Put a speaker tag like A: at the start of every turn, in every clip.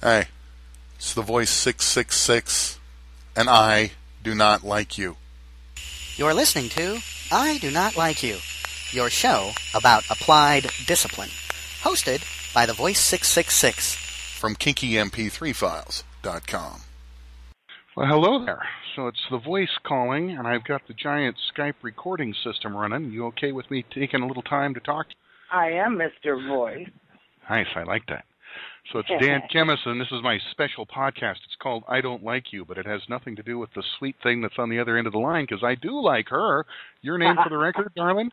A: Hey, it's the voice 666, and I do not like you.
B: You're listening to I Do Not Like You, your show about applied discipline, hosted by the voice 666
A: from kinkymp3files.com.
C: Well, hello there. So it's the voice calling, and I've got the giant Skype recording system running. You okay with me taking a little time to talk?
D: I am Mr. Voice.
C: Nice, I like that. So it's Dan Kemison. This is my special podcast. It's called I Don't Like You, but it has nothing to do with the sweet thing that's on the other end of the line because I do like her. Your name for the record, darling?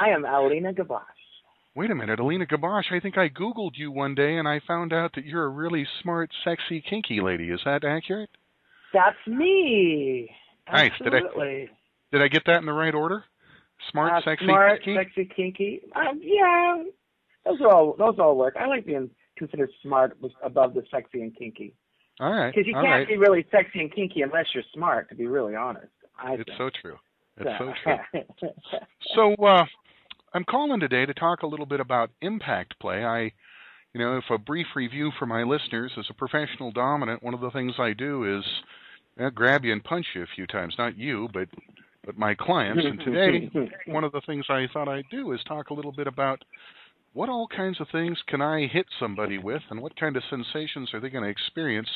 D: I am Allena Gabosch.
C: Wait a minute, Allena Gabosch. I think I Googled you one day and I found out that you're a really smart, sexy, kinky lady. Is that accurate?
D: That's me.
C: Nice.
D: Absolutely.
C: Did I, did I get that in the right order? Smart,
D: uh,
C: sexy,
D: smart,
C: kinky?
D: sexy, kinky. Um, yeah, those all those all work. I like being considered smart was above the sexy and kinky.
C: All right.
D: Because you can't
C: right.
D: be really sexy and kinky unless you're smart. To be really honest, I
C: It's
D: think.
C: so true. It's so
D: So-
C: true. So uh, I'm calling today to talk a little bit about impact play. I, you know, if a brief review for my listeners, as a professional dominant, one of the things I do is uh, grab you and punch you a few times. Not you, but but my clients. And today, one of the things I thought I'd do is talk a little bit about what all kinds of things can I hit somebody with, and what kind of sensations are they going to experience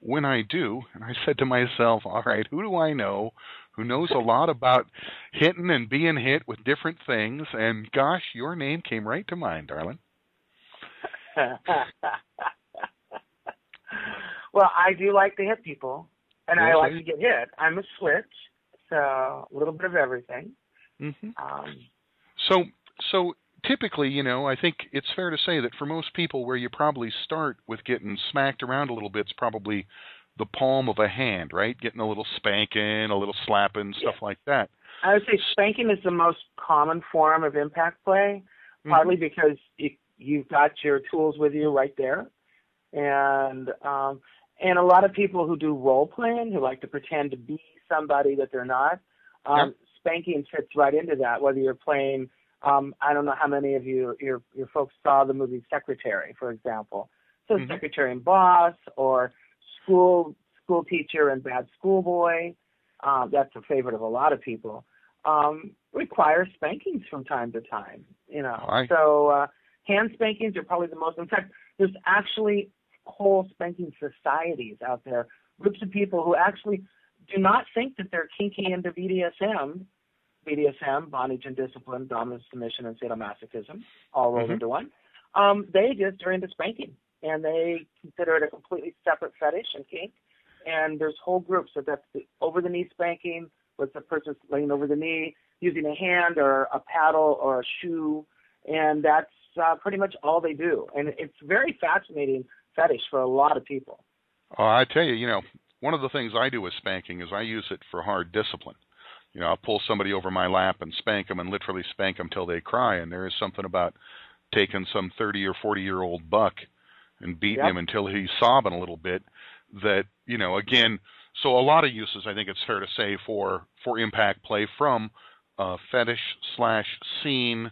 C: when I do. And I said to myself, all right, who do I know who knows a lot about hitting and being hit with different things? And gosh, your name came right to mind, darling.
D: well, I do like to hit people, and I like
C: I-
D: to get hit. I'm a switch, so a little bit of everything.
C: hmm
D: Um,
C: So, so typically, you know, I think it's fair to say that for most people, where you probably start with getting smacked around a little bit, is probably the palm of a hand, right? Getting a little spanking, a little slapping, stuff like that.
D: I would say spanking is the most common form of impact play,
C: Mhm.
D: partly because you, you've got your tools with you right there, and um, and a lot of people who do role playing who like to pretend to be somebody that they're not. Um, Spanking fits right into that. Whether you're playing, um, I don't know how many of you your your folks saw the movie Secretary, for example. So
C: Mhm.
D: secretary and boss, or school school teacher and bad schoolboy. Um, that's a favorite of a lot of people. Um, requires spankings from time to time. You know,
C: I-
D: so uh, hand spankings are probably the most. In fact, there's actually whole spanking societies out there, groups of people who actually do not think that they're kinky into BDSM. BDSM, bondage and discipline, dominance, submission, and sadomasochism, all rolled
C: Mhm.
D: into one. Um, they just are into spanking, and they consider it a completely separate fetish and kink. And there's whole groups so that's the over the knee spanking, with the person laying over the knee, using a hand or a paddle or a shoe, and that's uh, pretty much all they do. And it's very fascinating fetish for a lot of people.
C: Oh, I tell you, you know, one of the things I do with spanking is I use it for hard discipline. You know, I'll pull somebody over my lap and spank them and literally spank them till they cry. And there is something about taking some 30 or 40 year old buck and beating
D: Yep.
C: him until he's sobbing a little bit that, you know, again, so a lot of uses I think it's fair to say for, for impact play from uh, fetish slash scene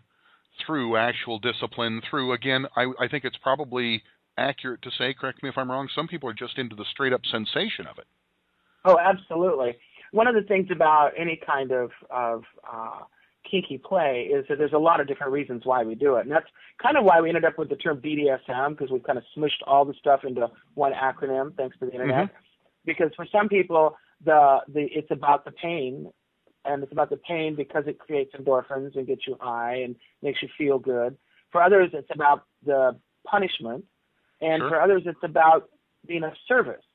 C: through actual discipline through, again, I, I think it's probably accurate to say, correct me if I'm wrong, some people are just into the straight up sensation of it.
D: Oh, absolutely. One of the things about any kind of of uh, kinky play is that there's a lot of different reasons why we do it, and that's kind of why we ended up with the term BDSM because we've kind of smushed all the stuff into one acronym thanks to the internet. Because for some people, the the it's about the pain, and it's about the pain because it creates endorphins and gets you high and makes you feel good. For others, it's about the punishment, and
C: Sure.
D: for others, it's about being of service.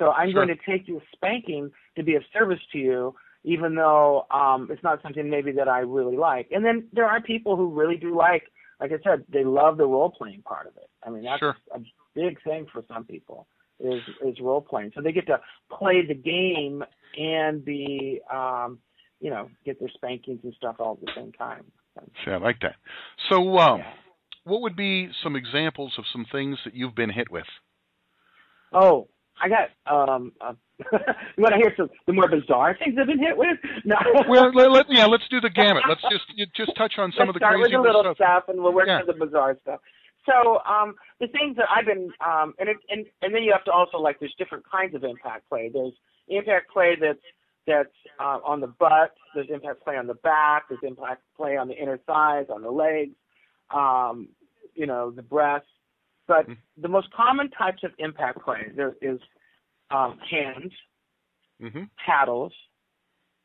D: So I'm
C: Sure.
D: going to take you spanking to be of service to you, even though um, it's not something maybe that I really like. And then there are people who really do like, like I said, they love the role playing part of it. I mean, that's
C: Sure.
D: a big thing for some people is is role playing. So they get to play the game and be, um, you know, get their spankings and stuff all at the same time.
C: See, I like that. So, um,
D: Yeah.
C: what would be some examples of some things that you've been hit with?
D: Oh, I got um. Uh, you want to hear some the more bizarre things I've been hit with? No.
C: Well, let, let, yeah, let's do the gamut. Let's just you just touch on some
D: Let's
C: of the
D: start with the little
C: stuff.
D: stuff, and we'll work
C: Yeah.
D: to the bizarre stuff. So um, the things that I've been, um, and, it, and and then you have to also like there's different kinds of impact play. There's impact play that's that's uh, on the butt. There's impact play on the back. There's impact play on the inner thighs, on the legs, um, you know, the breast. But mm-hmm. the most common types of impact play there is um, hands,
C: mm-hmm.
D: paddles,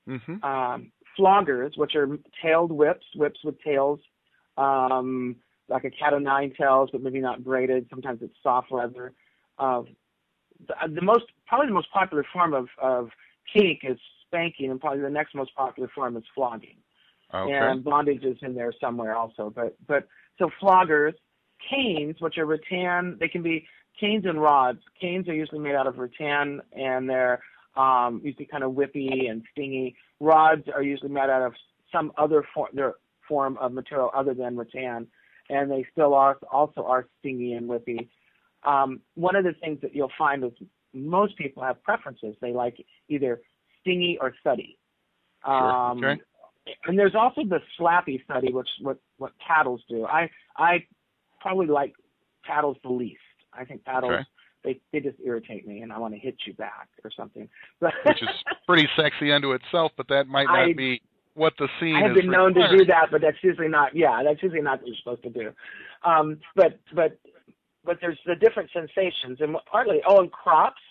C: mm-hmm.
D: um, floggers, which are tailed whips, whips with tails, um, like a cat o' nine tails, but maybe not braided. Sometimes it's soft leather. Uh, the, the most, probably the most popular form of, of kink is spanking, and probably the next most popular form is flogging.
C: Okay.
D: And bondage is in there somewhere also. But but so floggers, canes, which are rattan, they can be canes and rods. Canes are usually made out of rattan, and they're um, usually kind of whippy and stingy. Rods are usually made out of some other form, their form of material other than rattan, and they still are also are stingy and whippy. Um, one of the things that you'll find is most people have preferences. They like either stingy or thuddy.
C: Um, sure. Okay.
D: And there's also the slappy thuddy, which what what paddles do. I I probably like paddles the least. I think paddles
C: okay.
D: they they just irritate me, and I want to hit you back or something.
C: Which is pretty sexy unto itself, but that might not
D: I,
C: be what the scene
D: I have
C: is
D: been known
C: required.
D: to do that, but that's usually not. Yeah, that's usually not what you're supposed to do. Um, but but but there's the different sensations, and partly oh, and crops.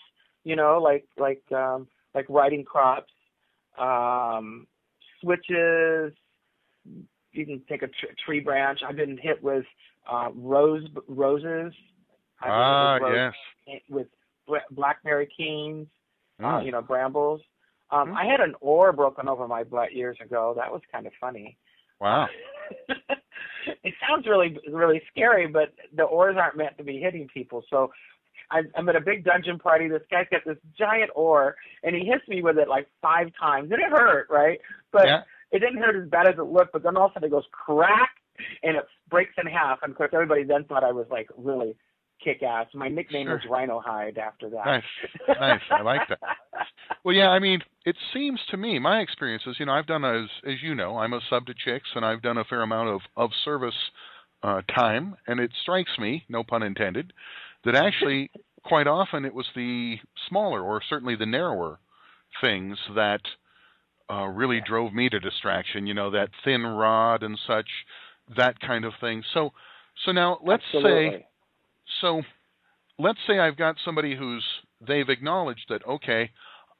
D: You know, like like um, like riding crops, um, switches. You can take a tr- tree branch. I've been hit with uh, rose roses.
C: Ah,
D: been hit with
C: yes.
D: With blackberry canes. Uh,
C: Mm.
D: you know, brambles. Um,
C: Mm.
D: I had an oar broken over my butt years ago. That was kind of funny.
C: Wow.
D: it sounds really really scary, but the oars aren't meant to be hitting people. So I'm, I'm at a big dungeon party. This guy's got this giant oar, and he hits me with it like five times, and it hurt, right? But
C: Yeah.
D: it didn't hurt as bad as it looked. But then all of a sudden it goes crack, and it breaks in half. And of course, everybody then thought I was like really kick ass. My nickname
C: Sure.
D: was Rhino Hide after that.
C: Nice. Nice. I like that. Well, yeah, I mean, it seems to me, my experiences, you know, I've done as as you know, I'm a sub to chicks, and I've done a fair amount of of service uh, time, and it strikes me, no pun intended, that actually quite often it was the smaller or certainly the narrower things that uh, really drove me to distraction. You know, that thin rod and such, that kind of thing. So, so now let's
D: Absolutely.
C: say, so let's say I've got somebody who's they've acknowledged that okay,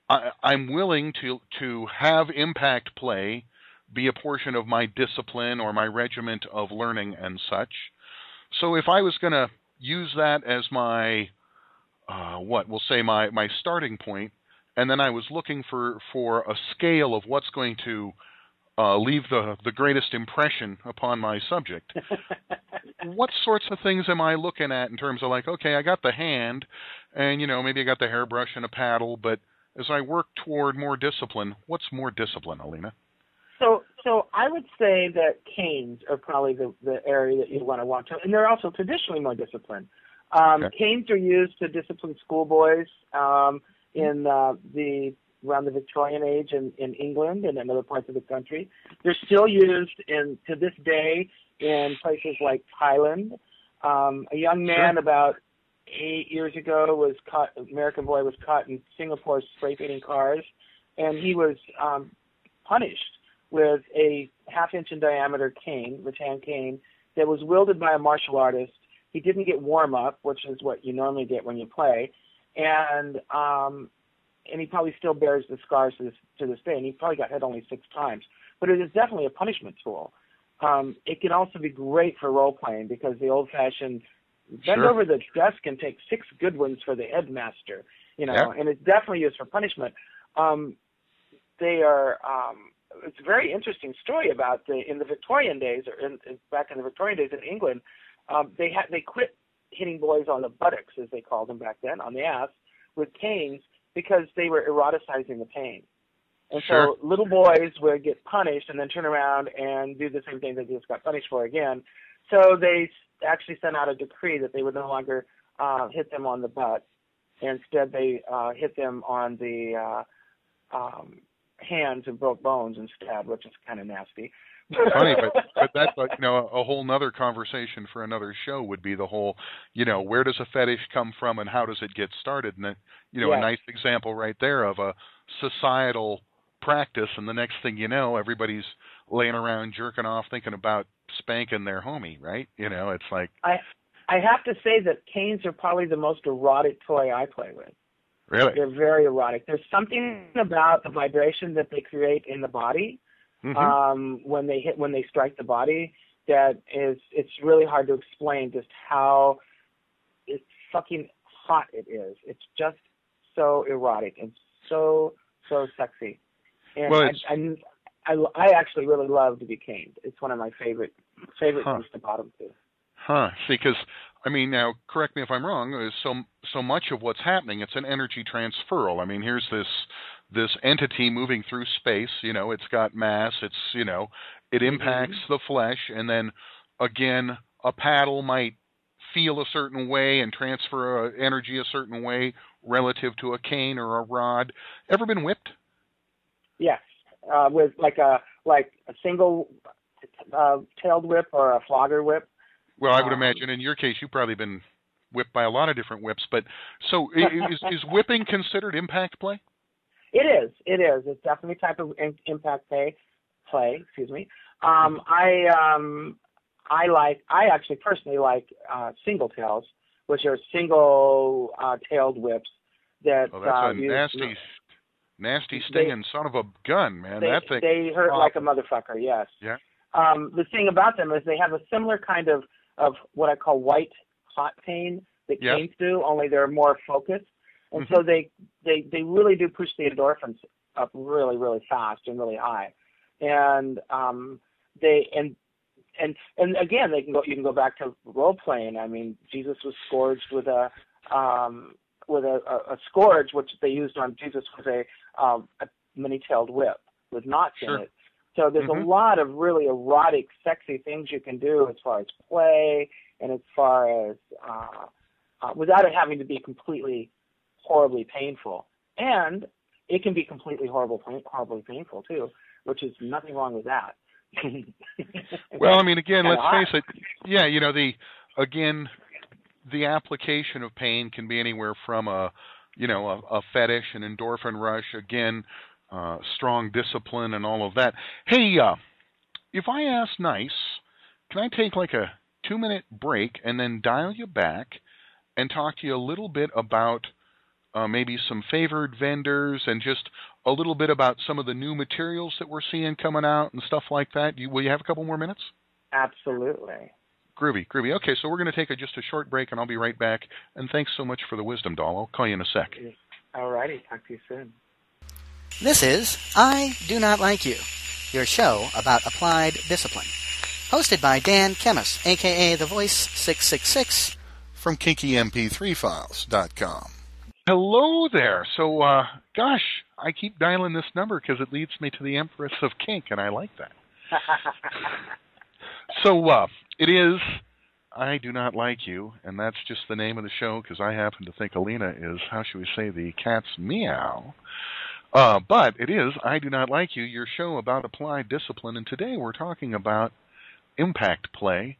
C: I, I'm willing to to have impact play be a portion of my discipline or my regiment of learning and such. So if I was going to use that as my uh, what we'll say my my starting point, and then I was looking for for a scale of what's going to uh, leave the the greatest impression upon my subject. what sorts of things am I looking at in terms of like, okay, I got the hand, and you know maybe I got the hairbrush and a paddle, but as I work toward more discipline, what's more discipline, Allena?
D: So, so I would say that canes are probably the, the area that you want to watch, out. and they're also traditionally more disciplined. Um,
C: Okay.
D: Canes are used to discipline schoolboys um, in uh, the around the Victorian age in, in England and in other parts of the country. They're still used in to this day in places like Thailand. Um, a young man
C: Sure.
D: about eight years ago was caught. American boy was caught in Singapore spray painting cars, and he was um, punished with a half inch in diameter cane, rattan cane, that was wielded by a martial artist. He didn't get warm up, which is what you normally get when you play, and um, and he probably still bears the scars to this to this day. And he probably got hit only six times, but it is definitely a punishment tool. Um, it can also be great for role playing because the old fashioned bend
C: Sure.
D: over the desk and take six good ones for the headmaster, you know,
C: Yeah.
D: and it's definitely used for punishment. Um, they are um, it's a very interesting story about the in the Victorian days or in, in, back in the Victorian days in England, um, they had they quit hitting boys on the buttocks as they called them back then on the ass with canes because they were eroticizing the pain. And
C: Sure.
D: so little boys would get punished and then turn around and do the same thing they just got punished for again. So they actually sent out a decree that they would no longer uh, hit them on the butt. Instead, they uh, hit them on the uh, um, hands and broke bones instead, which is kind of nasty.
C: Funny, but but that's like you know a whole nother conversation for another show would be the whole you know where does a fetish come from and how does it get started and you know
D: yes.
C: a nice example right there of a societal practice and the next thing you know everybody's laying around jerking off thinking about spanking their homie right you know it's like
D: I I have to say that canes are probably the most erotic toy I play with.
C: really
D: They're very erotic. There's something about the vibration that they create in the body
C: Mhm.
D: um, when they hit when they strike the body that is it's really hard to explain just how it's fucking hot it is. It's just so erotic and so so sexy. And
C: Well,
D: I, I, I I actually really love to be caned. It's one of my favorite favorite
C: Huh.
D: things to bottom to.
C: Huh. See, because I mean, now correct me if I'm wrong. Is so so much of what's happening? It's an energy transferal. I mean, here's this this entity moving through space. You know, it's got mass. It's you know, it impacts the flesh, and then again, a paddle might feel a certain way and transfer uh, energy a certain way relative to a cane or a rod. Ever been whipped?
D: Yes, uh, with like a like a single uh, tailed whip or a flogger whip.
C: Well, I would
D: Um,
C: imagine in your case, you've probably been whipped by a lot of different whips. But so, is is whipping considered impact play?
D: It is. It is. It's definitely type of in, impact play. Play. Excuse me. Um, I um, I like. I actually personally like uh, single tails, which are single uh, tailed whips. That
C: Oh, that's
D: uh,
C: a
D: use-
C: nasty, nasty
D: They-
C: son of a gun, man.
D: They,
C: that thing.
D: they hurt
C: Oh.
D: like a motherfucker. Yes.
C: Yeah.
D: Um, the thing about them is they have a similar kind of of what I call white hot pain that
C: Yeah.
D: canes do, only they're more focused, and so they they they really do push the endorphins up really really fast and really high, and um, they and and and again they can go you can go back to role playing. I mean Jesus was scourged with a um, with a, a, a scourge which they used on Jesus was a um, a many-tailed whip with knots
C: Sure.
D: in it. So there's
C: Mhm.
D: a lot of really erotic, sexy things you can do as far as play and as far as uh, uh, without it having to be completely horribly painful. And it can be completely horrible, horribly painful too, which is nothing wrong with that.
C: Well, I mean, again, let's face it. Yeah, you know, the again, the application of pain can be anywhere from a, you know, a, a fetish, an endorphin rush. Again, uh, strong discipline and all of that. Hey, uh, if I ask nice, can I take like a two-minute break and then dial you back and talk to you a little bit about uh, maybe some favored vendors and just a little bit about some of the new materials that we're seeing coming out and stuff like that. You, will you have a couple more minutes?
D: Absolutely.
C: Groovy, groovy. Okay, so we're going to take a, just a short break, and I'll be right back. And thanks so much for the wisdom, doll. I'll call you in a sec.
D: All righty. Talk to you soon.
B: This is I Do Not Like You, your show about applied discipline. Hosted by Dan Chemis, aka The Voice 666.
A: From KinkyMP3Files.com.
C: Hello there. So, uh, gosh, I keep dialing this number because it leads me to the Empress of Kink, and I like that. So, uh, it is I Do Not Like You, and that's just the name of the show because I happen to think Allena is, how should we say, the cat's meow. Uh, but it is I Do Not Like You, your show about applied discipline, and today we're talking about impact play.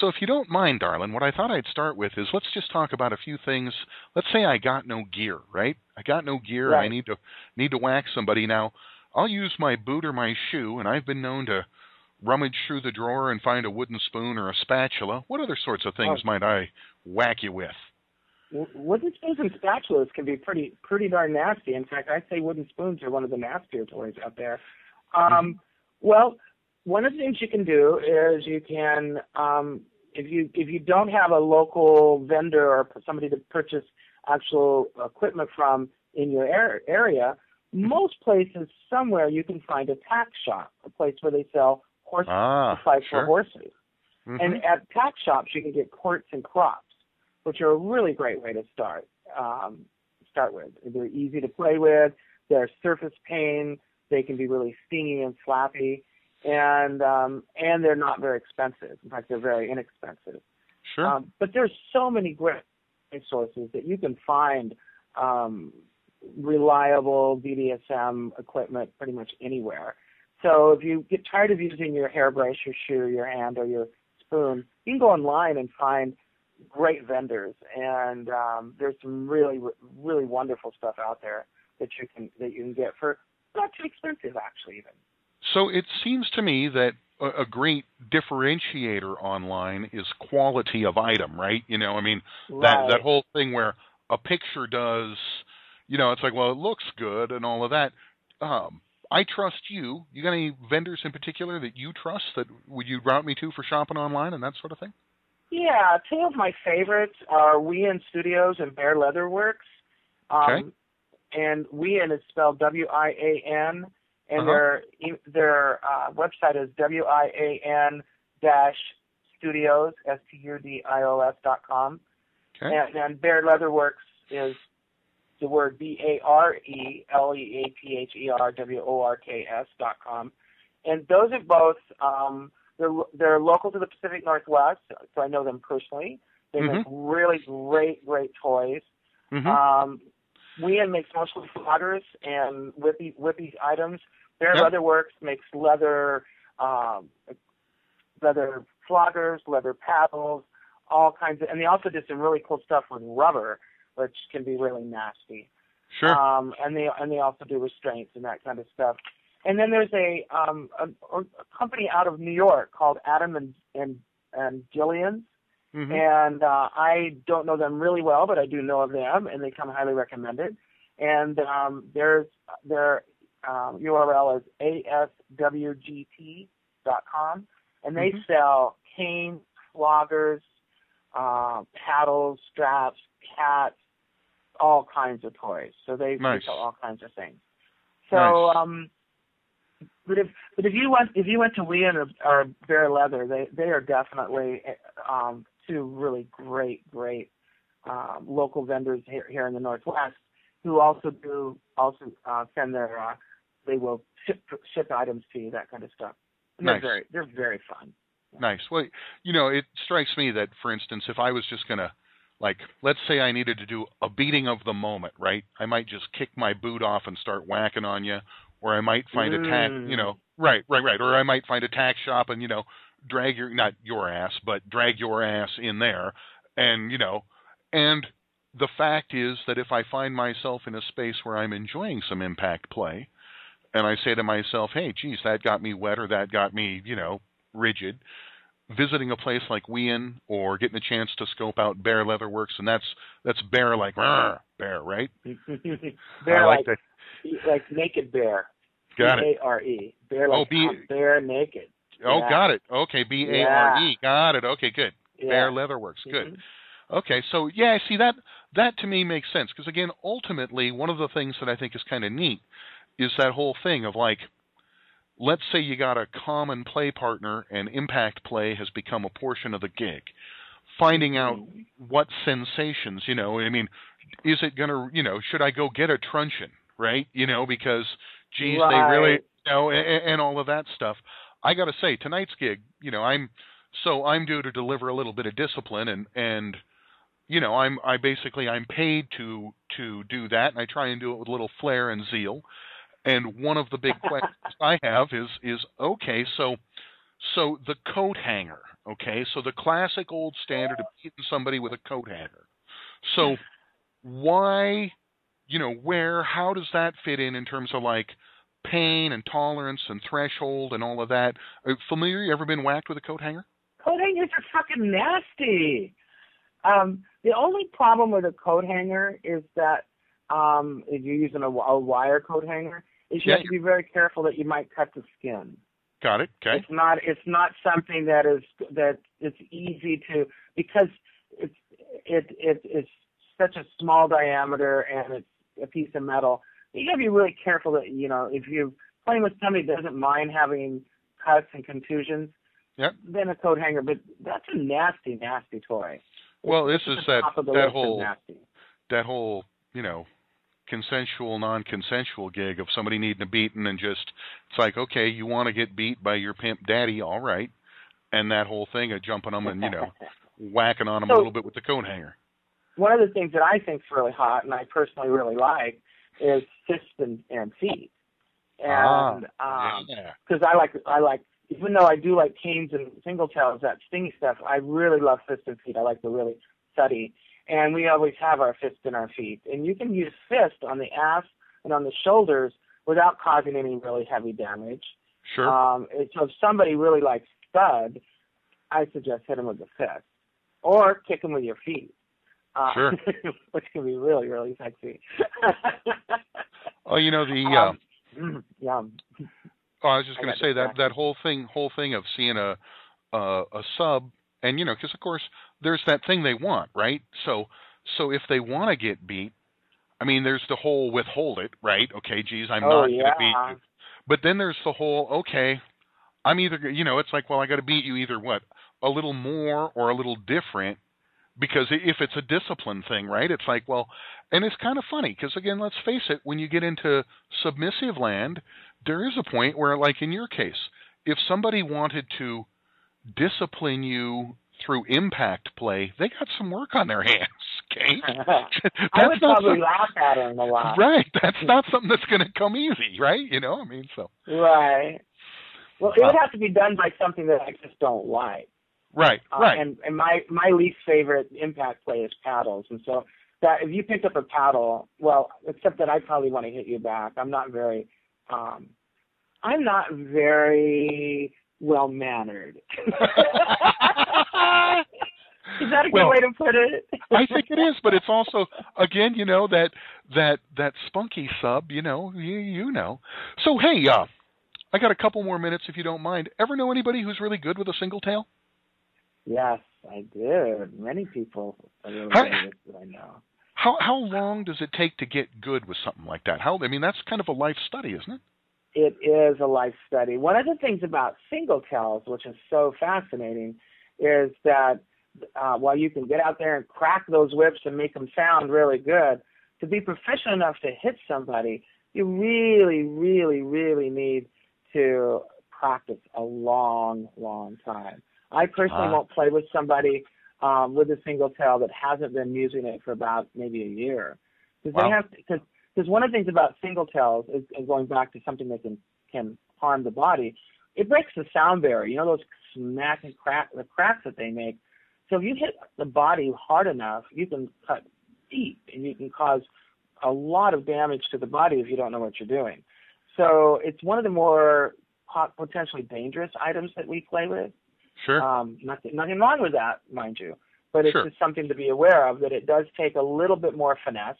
C: So if you don't mind, darling, what I thought I'd start with is let's just talk about a few things. Let's say I got no gear, right? I got no gear. I need to need to whack somebody. Now, I'll use my boot or my shoe, and I've been known to rummage through the drawer and find a wooden spoon or a spatula. What other sorts of things
D: Oh.
C: might I whack you with?
D: Wooden spoons and spatulas can be pretty pretty darn nasty. In fact, I'd say wooden spoons are one of the nastier toys out there. Um, Well, one of the things you can do is you can um, if you if you don't have a local vendor or somebody to purchase actual equipment from in your ar- area, most places somewhere you can find a tack shop, a place where they sell horse
C: Ah,
D: supplies
C: sure.
D: for horses.
C: Mhm.
D: And at tack shops, you can get quirts and crops, which are a really great way to start. Um, start with. They're easy to play with. They're surface pain. They can be really stingy and slappy, and um, and they're not very expensive. In fact, they're very inexpensive.
C: sure.
D: Um, but there's so many great sources that you can find um, reliable BDSM equipment pretty much anywhere So if you get tired of using your hairbrush, your shoe, your hand, or your spoon, you can go online and find great vendors, and um, there's some really, really wonderful stuff out there that you can that you can get for not too expensive, actually, even.
C: So it seems to me that a, a great differentiator online is quality of item, right? You know, I mean that
D: Right.
C: that whole thing where a picture does, you know, it's like, well, it looks good and all of that. Um, I trust you. You got any vendors in particular that you trust that would you route me to for shopping online and that sort of thing?
D: Yeah, two of my favorites are Wian Studios and Bare Leatherworks. Um,
C: Okay.
D: And Wien is spelled W-I-A-N, and
C: Uh-huh.
D: their their uh, website is W-I-A-N dash studios S T U D I O S dot com.
C: Okay.
D: And then Bare Leatherworks is the word B A R E L E A P H E R W O R K S dot com. And those are both um they're they're local to the Pacific Northwest, so I know them personally. They make really great, great toys.
C: Mhm.
D: Um Wian makes mostly floggers and whippy whippy items. Bare
C: Yep.
D: Leatherworks makes leather um leather floggers, leather paddles, all kinds of and they also did some really cool stuff with rubber, which can be really nasty.
C: sure.
D: Um, and they and they also do restraints and that kind of stuff. And then there's a um, a, a company out of New York called Adam and and and Gillian's,
C: Mhm.
D: and uh, I don't know them really well, but I do know of them, and they come highly recommended. And um, there's their um, URL is aswgt.com, and they
C: Mhm.
D: sell canes, floggers, uh, paddles, straps, cats, all kinds of toys. So they, they sell all kinds of things. So,
C: Nice.
D: um, but if but if you went if you went to Wian or, or Bare Leather, they they are definitely um, two really great great um, local vendors here here in the Northwest who also do also uh, send their uh, they will ship ship items to you that kind of stuff. And
C: Nice.
D: They're very they're very fun.
C: Nice. Well, you know, it strikes me that, for instance, if I was just going to, like, let's say I needed to do a beating of the moment, right? I might just kick my boot off and start whacking on you, or I might find a tack,
D: Mm.
C: you know, right, right, right, or I might find a tack shop and you know, drag your not your ass, but drag your ass in there, and you know, and the fact is that if I find myself in a space where I'm enjoying some impact play, and I say to myself, hey, geez, that got me wet or that got me, you know, rigid. Visiting a place like Wian or getting a chance to scope out Bare Leatherworks, and that's that's bear like bear, right?
D: bear
C: I like
D: like like naked bear.
C: Got it.
D: B A R E. Bear
C: Oh,
D: like
C: B-
D: uh, bear naked.
C: Oh,
D: Yeah.
C: got it. Okay, B A R E. Got it. Okay, good.
D: Yeah.
C: Bare Leatherworks. Good.
D: Mhm.
C: Okay, so yeah, see that that to me makes sense because again, ultimately, one of the things that I think is kind of neat is that whole thing of like, let's say you got a common play partner and impact play has become a portion of the gig. Finding out what sensations, you know, I mean, is it gonna, you know, should I go get a truncheon, right? You know, because geez, they really, you know, and, and all of that stuff. I got to say, tonight's gig, you know, I'm so I'm due to deliver a little bit of discipline and and you know i'm i basically i'm paid to to do that and i try and do it with a little flair and zeal. And one of the big questions i have is is okay so so the coat hanger okay? So the classic old standard of beating somebody with a coat hanger. So hmm. why you know where how does that fit in in terms of like pain and tolerance and threshold and all of that Are you familiar you ever been whacked with a coat hanger
D: Coat hangers are fucking nasty. Um, the only problem with a coat hanger is that um, if you're using a, a wire coat hanger, is you
C: Yeah,
D: have to be very careful that you might cut the skin.
C: got it okay
D: It's not it's not something that is that it's easy to because it's it it it's such a small diameter and it's a piece of metal. You gotta be really careful that you know if you're playing with somebody that doesn't mind having cuts and contusions.
C: Yep.
D: Then a coat hanger, but that's a nasty, nasty toy.
C: Well, this
D: It's
C: is that
D: top of the
C: that whole
D: nasty.
C: that whole you know consensual non-consensual gig of somebody needing a beating and just it's like okay you want to get beat by your pimp daddy all right and that whole thing of jumping them and you know whacking on them a little bit with the coat hanger
D: One of the things that I think is really hot, and I personally really like, is fists and, and feet. and
C: ah,
D: um,
C: yeah.
D: because I like I like even though I do like canes and single tails, that stingy stuff, I really love fist and feet. I like to really study. And we always have our fist in our feet. And you can use fist on the ass and on the shoulders without causing any really heavy damage.
C: Sure.
D: Um, and so if somebody really likes stud, I suggest hit them with the fist. Or kick them with your feet. Uh,
C: Sure.
D: which can be really, really sexy.
C: oh, you know the. Uh,
D: Um, mm, yum.
C: Oh, I was just going to say that that whole thing, whole thing of seeing a uh, a sub, and you know, because of course there's that thing they want, right? So so if they want to get beat, I mean, there's the whole withhold it, right? Okay, geez, I'm
D: Oh,
C: not going to beat you. But then there's the whole okay, I'm either you know, it's like well, I got to beat you either what a little more or a little different. Because if it's a discipline thing, right? It's like, well, and it's kind of funny because again, let's face it, when you get into submissive land, there is a point where, like in your case, if somebody wanted to discipline you through impact play, they got some work on their hands. Okay,
D: I would probably laugh at him a lot.
C: right. That's not something that's going to come easy, right? You know, I mean, so
D: Right. Well, it would uh, have to be done by something that I just don't like.
C: Right,
D: Uh,
C: right.
D: And and my my least favorite impact play is paddles, and so that if you picked up a paddle, well, except that I probably want to hit you back. I'm not very, um, I'm not very well mannered. is that a good
C: Well,
D: way to put it?
C: I think it is, but it's also again, you know, that that that spunky sub, you know, you you know. So hey, uh I got a couple more minutes if you don't mind. Ever know anybody who's really good with a single tail?
D: Yes, I do. Many people are really
C: How-
D: good at this I know.
C: How how long does it take to get good with something like that? How I mean, that's kind of a life study, isn't it?
D: It is a life study. One of the things about single tails, which is so fascinating, is that uh, while you can get out there and crack those whips and make them sound really good, to be proficient enough to hit somebody, you really, really, really need to practice a long, long time. I personally
C: Ah.
D: won't play with somebody um, with a single tail that hasn't been using it for about maybe a year. Because
C: Wow.
D: they have because because one of the things about single tails is, is going back to something that can can harm the body. It breaks the sound barrier. You know those smack and crack the cracks that they make. So if you hit the body hard enough, you can cut deep and you can cause a lot of damage to the body if you don't know what you're doing. So it's one of the more pot- potentially dangerous items that we play with.
C: Sure.
D: Um, nothing, nothing wrong with that, mind you, but it's
C: Sure.
D: just something to be aware of that it does take a little bit more finesse,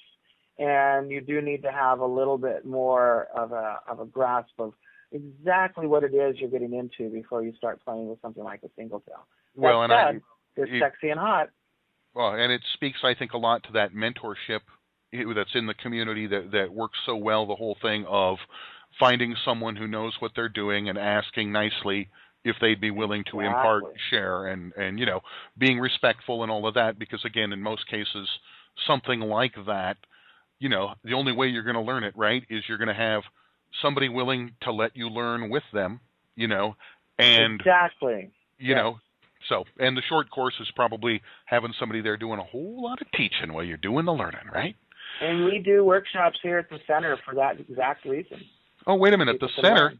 D: and you do need to have a little bit more of a of a grasp of exactly what it is you're getting into before you start playing with something like a single tail.
C: well, and I
D: It's
C: you-
D: sexy and hot.
C: Well, and it speaks, I think, a lot to that mentorship that's in the community that that works so well. The whole thing of finding someone who knows what they're doing and asking nicely if they'd be willing to impart, share, and and you know, being respectful and all of that. Because again, in most cases, something like that, you know, the only way you're going to learn it, right, is you're going to have somebody willing to let you learn with them, you know, and
D: exactly.
C: you know so and the short course is probably having somebody there doing a whole lot of teaching while you're doing the learning right
D: And we do workshops here at the center for that exact reason.
C: oh wait a minute the center.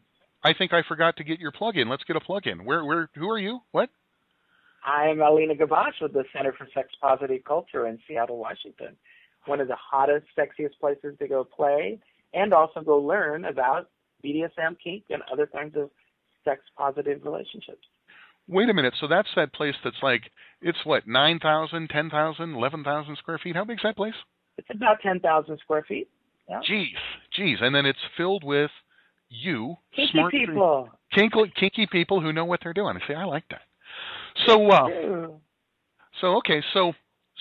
C: I think i forgot to get your plug in let's get a plug in where where who are you? What?
D: I'm Allena Gabosch with the Center for Sex Positive Culture in Seattle, Washington. One of the hottest, sexiest places to go play and also go learn about BDSM kink and other kinds of sex positive relationships.
C: wait a minute. So that's that place that's like it's what nine thousand ten thousand eleven thousand square feet? How big's that place?
D: It's about 10,000 square feet. Yeah.
C: jeez. Jeez. And then it's filled with you
D: Kinky
C: smart
D: people.
C: kinky, kinky people who know what they're doing. I say i like that. So uh So okay, so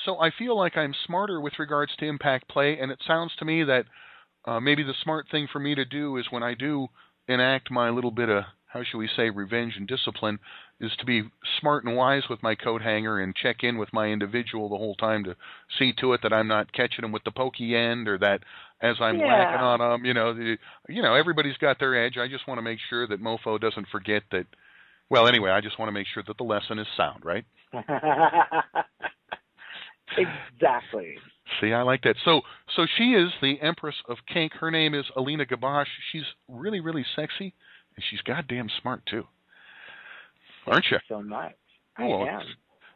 C: so I feel like I'm smarter with regards to impact play, and it sounds to me that uh, maybe the smart thing for me to do is when I do enact my little bit of how should we say revenge and discipline is to be smart and wise with my coat hanger and check in with my individual the whole time to see to it that I'm not catching them with the pokey end or that as I'm
D: Yeah.
C: whacking on them, you know, the, you know everybody's got their edge. I just want to make sure that Mofo doesn't forget that. Well, anyway, I just want to make sure that the lesson is sound, right?
D: exactly.
C: See, I like that. So, so she is the Empress of Kink. Her name is Allena Gabosch. She's really, really sexy, and she's goddamn smart too, aren't you?
D: So much.
C: Oh,
D: I am.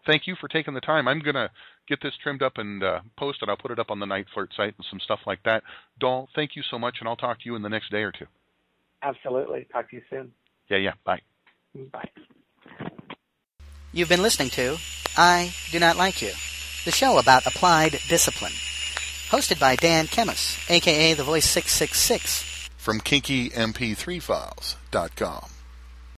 C: Thank you for taking the time. I'm gonna get this trimmed up and uh, posted. I'll put it up on the Night Flirt site and some stuff like that. Doll, thank you so much, and I'll talk to you in the next day or two.
D: Absolutely. Talk to you soon.
C: Yeah, yeah. Bye.
D: Bye.
B: You've been listening to I Do Not Like You, the show about applied discipline. Hosted by Dan Kemis, aka The Voice 666.
A: From KinkyMP3Files.com.